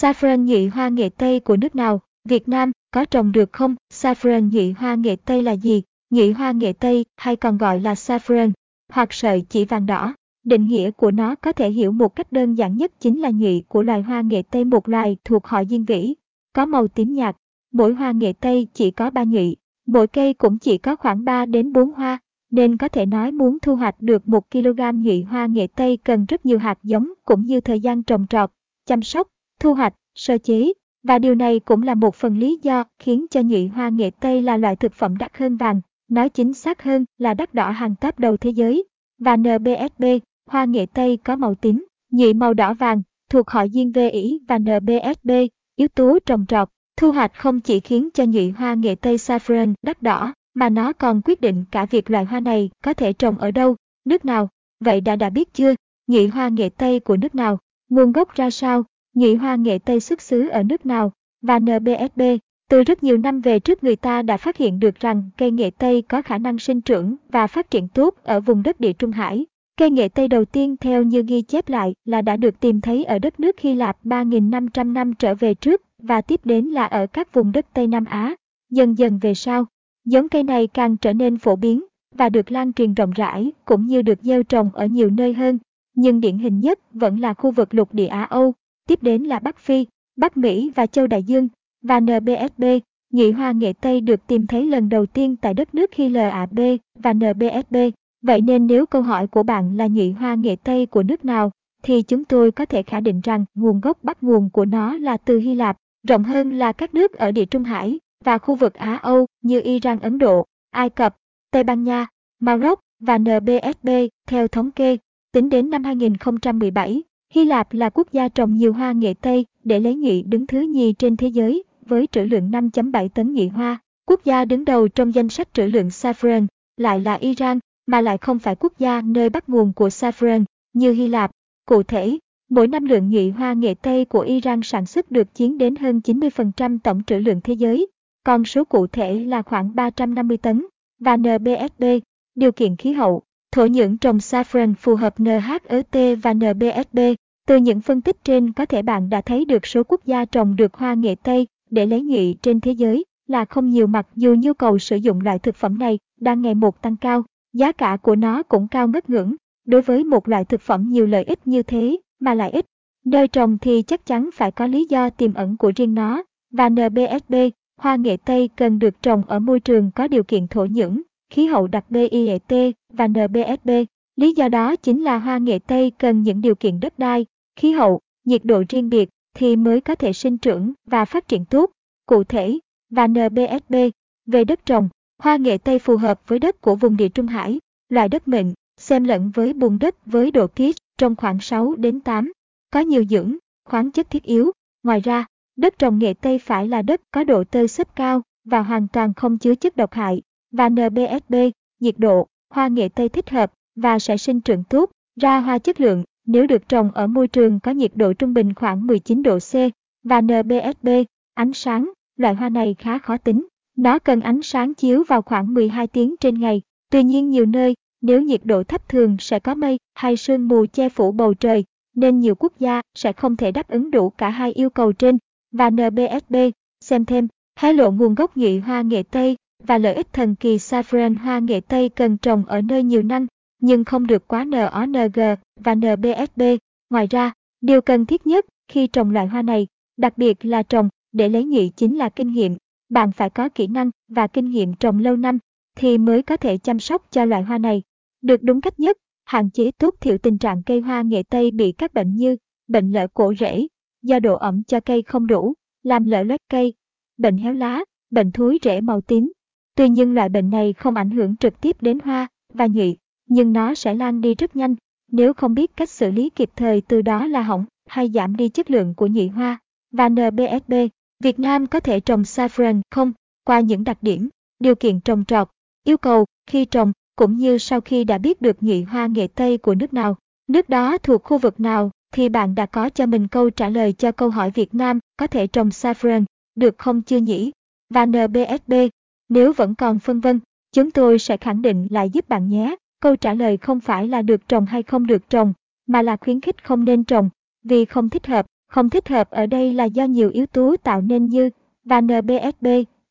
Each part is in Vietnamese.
Saffron nhụy hoa nghệ Tây của nước nào? Việt Nam, có trồng được không? Saffron nhụy hoa nghệ Tây là gì? Nhụy hoa nghệ Tây, hay còn gọi là saffron, hoặc sợi chỉ vàng đỏ. Định nghĩa của nó có thể hiểu một cách đơn giản nhất chính là nhụy của loài hoa nghệ Tây một loài thuộc họ diên vĩ, có màu tím nhạt. Mỗi hoa nghệ Tây chỉ có ba nhụy, mỗi cây cũng chỉ có khoảng 3 đến 4 hoa, nên có thể nói muốn thu hoạch được 1 kg nhụy hoa nghệ Tây cần rất nhiều hạt giống cũng như thời gian trồng trọt, chăm sóc, thu hoạch, sơ chế. Và điều này cũng là một phần lý do khiến cho nhụy hoa nghệ Tây là loại thực phẩm đắt hơn vàng, nói chính xác hơn là đắt đỏ hàng top đầu thế giới. Và NBSB, hoa nghệ Tây có màu tím, nhụy màu đỏ vàng, thuộc họ Diên Vê Ý và NBSB, yếu tố trồng trọt, thu hoạch không chỉ khiến cho nhụy hoa nghệ Tây saffron đắt đỏ, mà nó còn quyết định cả việc loại hoa này có thể trồng ở đâu, nước nào. Vậy đã đã biết chưa, nhụy hoa nghệ Tây của nước nào, nguồn gốc ra sao, Nhị hoa nghệ Tây xuất xứ ở nước nào, và NBSB. Từ rất nhiều năm về trước người ta đã phát hiện được rằng cây nghệ Tây có khả năng sinh trưởng và phát triển tốt ở vùng đất địa Trung Hải. Cây nghệ Tây đầu tiên theo như ghi chép lại là đã được tìm thấy ở đất nước Hy Lạp 3.500 năm trở về trước và tiếp đến là ở các vùng đất Tây Nam Á. Dần dần về sau, giống cây này càng trở nên phổ biến và được lan truyền rộng rãi cũng như được gieo trồng ở nhiều nơi hơn. Nhưng điển hình nhất vẫn là khu vực lục địa Á Âu, tiếp đến là Bắc Phi, Bắc Mỹ và châu Đại Dương, và NBSB, nhị hoa nghệ Tây được tìm thấy lần đầu tiên tại đất nước Hy LAB và NBSB. Vậy nên nếu câu hỏi của bạn là nhị hoa nghệ Tây của nước nào, thì chúng tôi có thể khẳng định rằng nguồn gốc bắt nguồn của nó là từ Hy Lạp, rộng hơn là các nước ở địa Trung Hải và khu vực Á Âu như Iran Ấn Độ, Ai Cập, Tây Ban Nha, Maroc và NBSB theo thống kê. Tính đến năm 2017, Hy Lạp là quốc gia trồng nhiều hoa nghệ Tây để lấy nhị đứng thứ nhì trên thế giới với trữ lượng 5.7 tấn nhị hoa. Quốc gia đứng đầu trong danh sách trữ lượng saffron lại là Iran, mà lại không phải quốc gia nơi bắt nguồn của saffron như Hy Lạp. Cụ thể, mỗi năm lượng nhị hoa nghệ Tây của Iran sản xuất được chiếm đến hơn 90% tổng trữ lượng thế giới, con số cụ thể là khoảng 350 tấn. Và NBSB, điều kiện khí hậu, thổ nhưỡng trồng saffron phù hợp NHET và NBSB. Từ những phân tích trên có thể bạn đã thấy được số quốc gia trồng được hoa nghệ Tây để lấy nhị trên thế giới là không nhiều mặc dù nhu cầu sử dụng loại thực phẩm này đang ngày một tăng cao, giá cả của nó cũng cao ngất ngưỡng. Đối với một loại thực phẩm nhiều lợi ích như thế mà lại ít, nơi trồng thì chắc chắn phải có lý do tiềm ẩn của riêng nó. Và NBSB, hoa nghệ Tây cần được trồng ở môi trường có điều kiện thổ nhưỡng, khí hậu đặc BIET và NBSB. Lý do đó chính là hoa nghệ Tây cần những điều kiện đất đai, khí hậu, nhiệt độ riêng biệt thì mới có thể sinh trưởng và phát triển tốt. Cụ thể, và NBSB, về đất trồng, hoa nghệ Tây phù hợp với đất của vùng địa Trung Hải, loại đất mịn, xem lẫn với bùn đất với độ pH trong khoảng 6 đến 8, có nhiều dưỡng, khoáng chất thiết yếu. Ngoài ra, đất trồng nghệ Tây phải là đất có độ tơi xốp cao và hoàn toàn không chứa chất độc hại, và NBSB, nhiệt độ, hoa nghệ Tây thích hợp và sẽ sinh trưởng tốt, ra hoa chất lượng nếu được trồng ở môi trường có nhiệt độ trung bình khoảng 19 độ C và NBSB, ánh sáng, loại hoa này khá khó tính. Nó cần ánh sáng chiếu vào khoảng 12 tiếng trên ngày. Tuy nhiên nhiều nơi, nếu nhiệt độ thấp thường sẽ có mây hay sương mù che phủ bầu trời, nên nhiều quốc gia sẽ không thể đáp ứng đủ cả hai yêu cầu trên. Và NBSB, xem thêm, hé lộ nguồn gốc nhụy hoa nghệ Tây và lợi ích thần kỳ saffron hoa nghệ Tây cần trồng ở nơi nhiều năng nhưng không được quá NONG và NBSB. Ngoài ra, điều cần thiết nhất khi trồng loại hoa này, đặc biệt là trồng để lấy nhụy chính là kinh nghiệm. Bạn phải có kỹ năng và kinh nghiệm trồng lâu năm thì mới có thể chăm sóc cho loại hoa này. Được đúng cách nhất, hạn chế tốt thiểu tình trạng cây hoa nghệ Tây bị các bệnh như bệnh lở cổ rễ, do độ ẩm cho cây không đủ, làm lở loét cây, bệnh héo lá, bệnh thối rễ màu tím. Tuy nhiên loại bệnh này không ảnh hưởng trực tiếp đến hoa và nhụy nhưng nó sẽ lan đi rất nhanh nếu không biết cách xử lý kịp thời từ đó là hỏng hay giảm đi chất lượng của nhị hoa. Và NBSB, Việt Nam có thể trồng saffron không? Qua những đặc điểm, điều kiện trồng trọt, yêu cầu khi trồng cũng như sau khi đã biết được nhị hoa nghệ Tây của nước nào, nước đó thuộc khu vực nào thì bạn đã có cho mình câu trả lời cho câu hỏi Việt Nam có thể trồng saffron được không chưa nhỉ? Và NBSB, nếu vẫn còn phân vân, chúng tôi sẽ khẳng định lại giúp bạn nhé. Câu trả lời không phải là được trồng hay không được trồng, mà là khuyến khích không nên trồng, vì không thích hợp, Không thích hợp ở đây là do nhiều yếu tố tạo nên như và NBSB,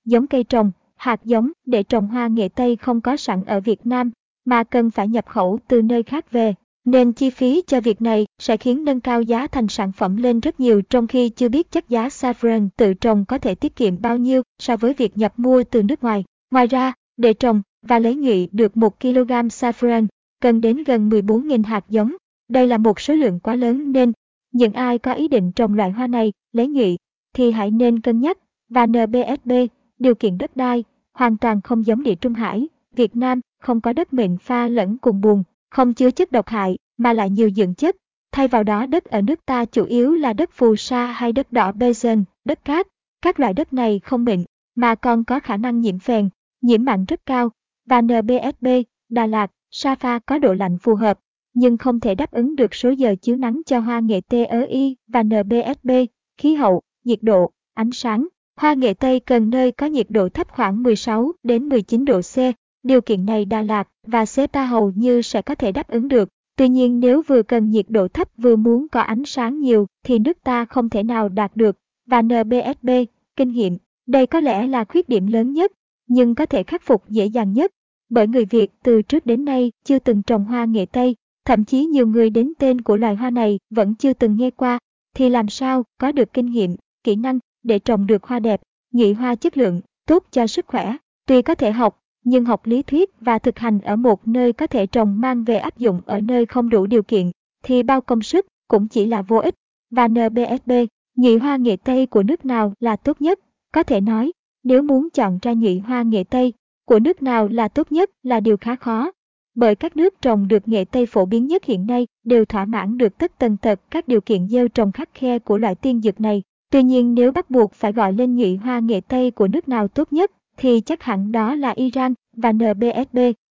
giống cây trồng, hạt giống để trồng hoa nghệ Tây không có sẵn ở Việt Nam, mà cần phải nhập khẩu từ nơi khác về. Nên chi phí cho việc này sẽ khiến nâng cao giá thành sản phẩm lên rất nhiều trong khi chưa biết chất giá saffron tự trồng có thể tiết kiệm bao nhiêu so với việc nhập mua từ nước ngoài. Ngoài ra, để trồng và lấy nghị được 1 kg saffron, cần đến gần 14.000 hạt giống. Đây là một số lượng quá lớn nên những ai có ý định trồng loại hoa này, lấy nghị thì hãy nên cân nhắc. Và NBSB, điều kiện đất đai, hoàn toàn không giống địa Trung Hải, Việt Nam không có đất mịn pha lẫn cùng bùn, không chứa chất độc hại mà lại nhiều dưỡng chất. Thay vào đó đất ở nước ta chủ yếu là đất phù sa hay đất đỏ basin, đất cát. Các loại đất này không mịn, mà còn có khả năng nhiễm phèn, nhiễm mặn rất cao. Và NBSB, Đà Lạt, Sapa có độ lạnh phù hợp, nhưng không thể đáp ứng được số giờ chiếu nắng cho hoa nghệ TEI và NBSB, khí hậu, nhiệt độ, ánh sáng. Hoa nghệ Tây cần nơi có nhiệt độ thấp khoảng 16 đến 19 độ C. Điều kiện này Đà Lạt và Sapa hầu như sẽ có thể đáp ứng được. Tuy nhiên nếu vừa cần nhiệt độ thấp vừa muốn có ánh sáng nhiều thì nước ta không thể nào đạt được. Và NBSB, kinh nghiệm, đây có lẽ là khuyết điểm lớn nhất, nhưng có thể khắc phục dễ dàng nhất. Bởi người Việt từ trước đến nay chưa từng trồng hoa nghệ Tây, thậm chí nhiều người đến tên của loài hoa này vẫn chưa từng nghe qua, thì làm sao có được kinh nghiệm, kỹ năng để trồng được hoa đẹp, nhị hoa chất lượng, tốt cho sức khỏe. Tuy có thể học, nhưng học lý thuyết và thực hành ở một nơi có thể trồng mang về áp dụng ở nơi không đủ điều kiện, thì bao công sức cũng chỉ là vô ích. Và NBSB, nhị hoa nghệ Tây của nước nào là tốt nhất? Có thể nói, nếu muốn chọn ra nhị hoa nghệ Tây của nước nào là tốt nhất là điều khá khó. Bởi các nước trồng được nghệ Tây phổ biến nhất hiện nay đều thỏa mãn được tất tần tật các điều kiện gieo trồng khắc khe của loại tiên dược này. Tuy nhiên nếu bắt buộc phải gọi lên nhụy hoa nghệ Tây của nước nào tốt nhất, thì chắc hẳn đó là Iran và NBSB.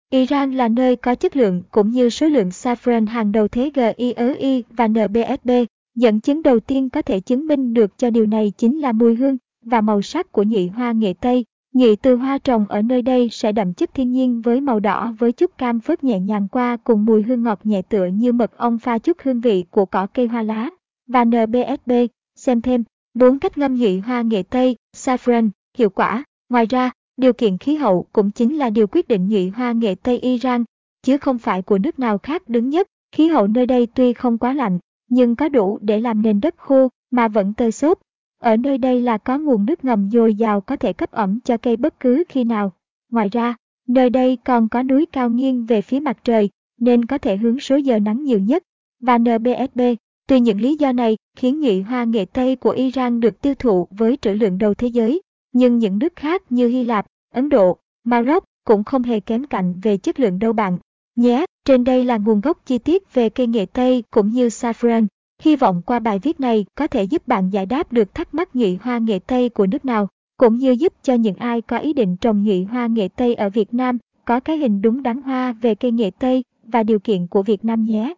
Iran là nơi có chất lượng cũng như số lượng saffron hàng đầu thế GIEI và NBSB. Dẫn chứng đầu tiên có thể chứng minh được cho điều này chính là mùi hương và màu sắc của nhị hoa nghệ Tây. nhị từ hoa trồng ở nơi đây sẽ đậm chất thiên nhiên với màu đỏ với chút cam phớt nhẹ nhàng qua cùng mùi hương ngọt nhẹ tựa như mật ong pha chút hương vị của cỏ cây hoa lá. Và NBSB, xem thêm, 4 cách ngâm nhị hoa nghệ Tây, saffron, hiệu quả. Ngoài ra, điều kiện khí hậu cũng chính là điều quyết định nhị hoa nghệ Tây Iran, chứ không phải của nước nào khác đứng nhất. Khí hậu nơi đây tuy không quá lạnh, nhưng có đủ để làm nền đất khô mà vẫn tơi xốp. Ở nơi đây là có nguồn nước ngầm dồi dào có thể cấp ẩm cho cây bất cứ khi nào. Ngoài ra, nơi đây còn có núi cao nghiêng về phía mặt trời, nên có thể hướng số giờ nắng nhiều nhất. Và NBSB, Từ những lý do này khiến nhụy hoa nghệ Tây của Iran được tiêu thụ với trữ lượng đầu thế giới, nhưng những nước khác như Hy Lạp, Ấn Độ, Maroc cũng không hề kém cạnh về chất lượng đâu bạn. Nhé, trên đây là nguồn gốc chi tiết về cây nghệ Tây cũng như saffron. Hy vọng qua bài viết này có thể giúp bạn giải đáp được thắc mắc nhụy hoa nghệ Tây của nước nào, cũng như giúp cho những ai có ý định trồng nhụy hoa nghệ Tây ở Việt Nam có cái hình đúng đắn hoa về cây nghệ Tây và điều kiện của Việt Nam nhé.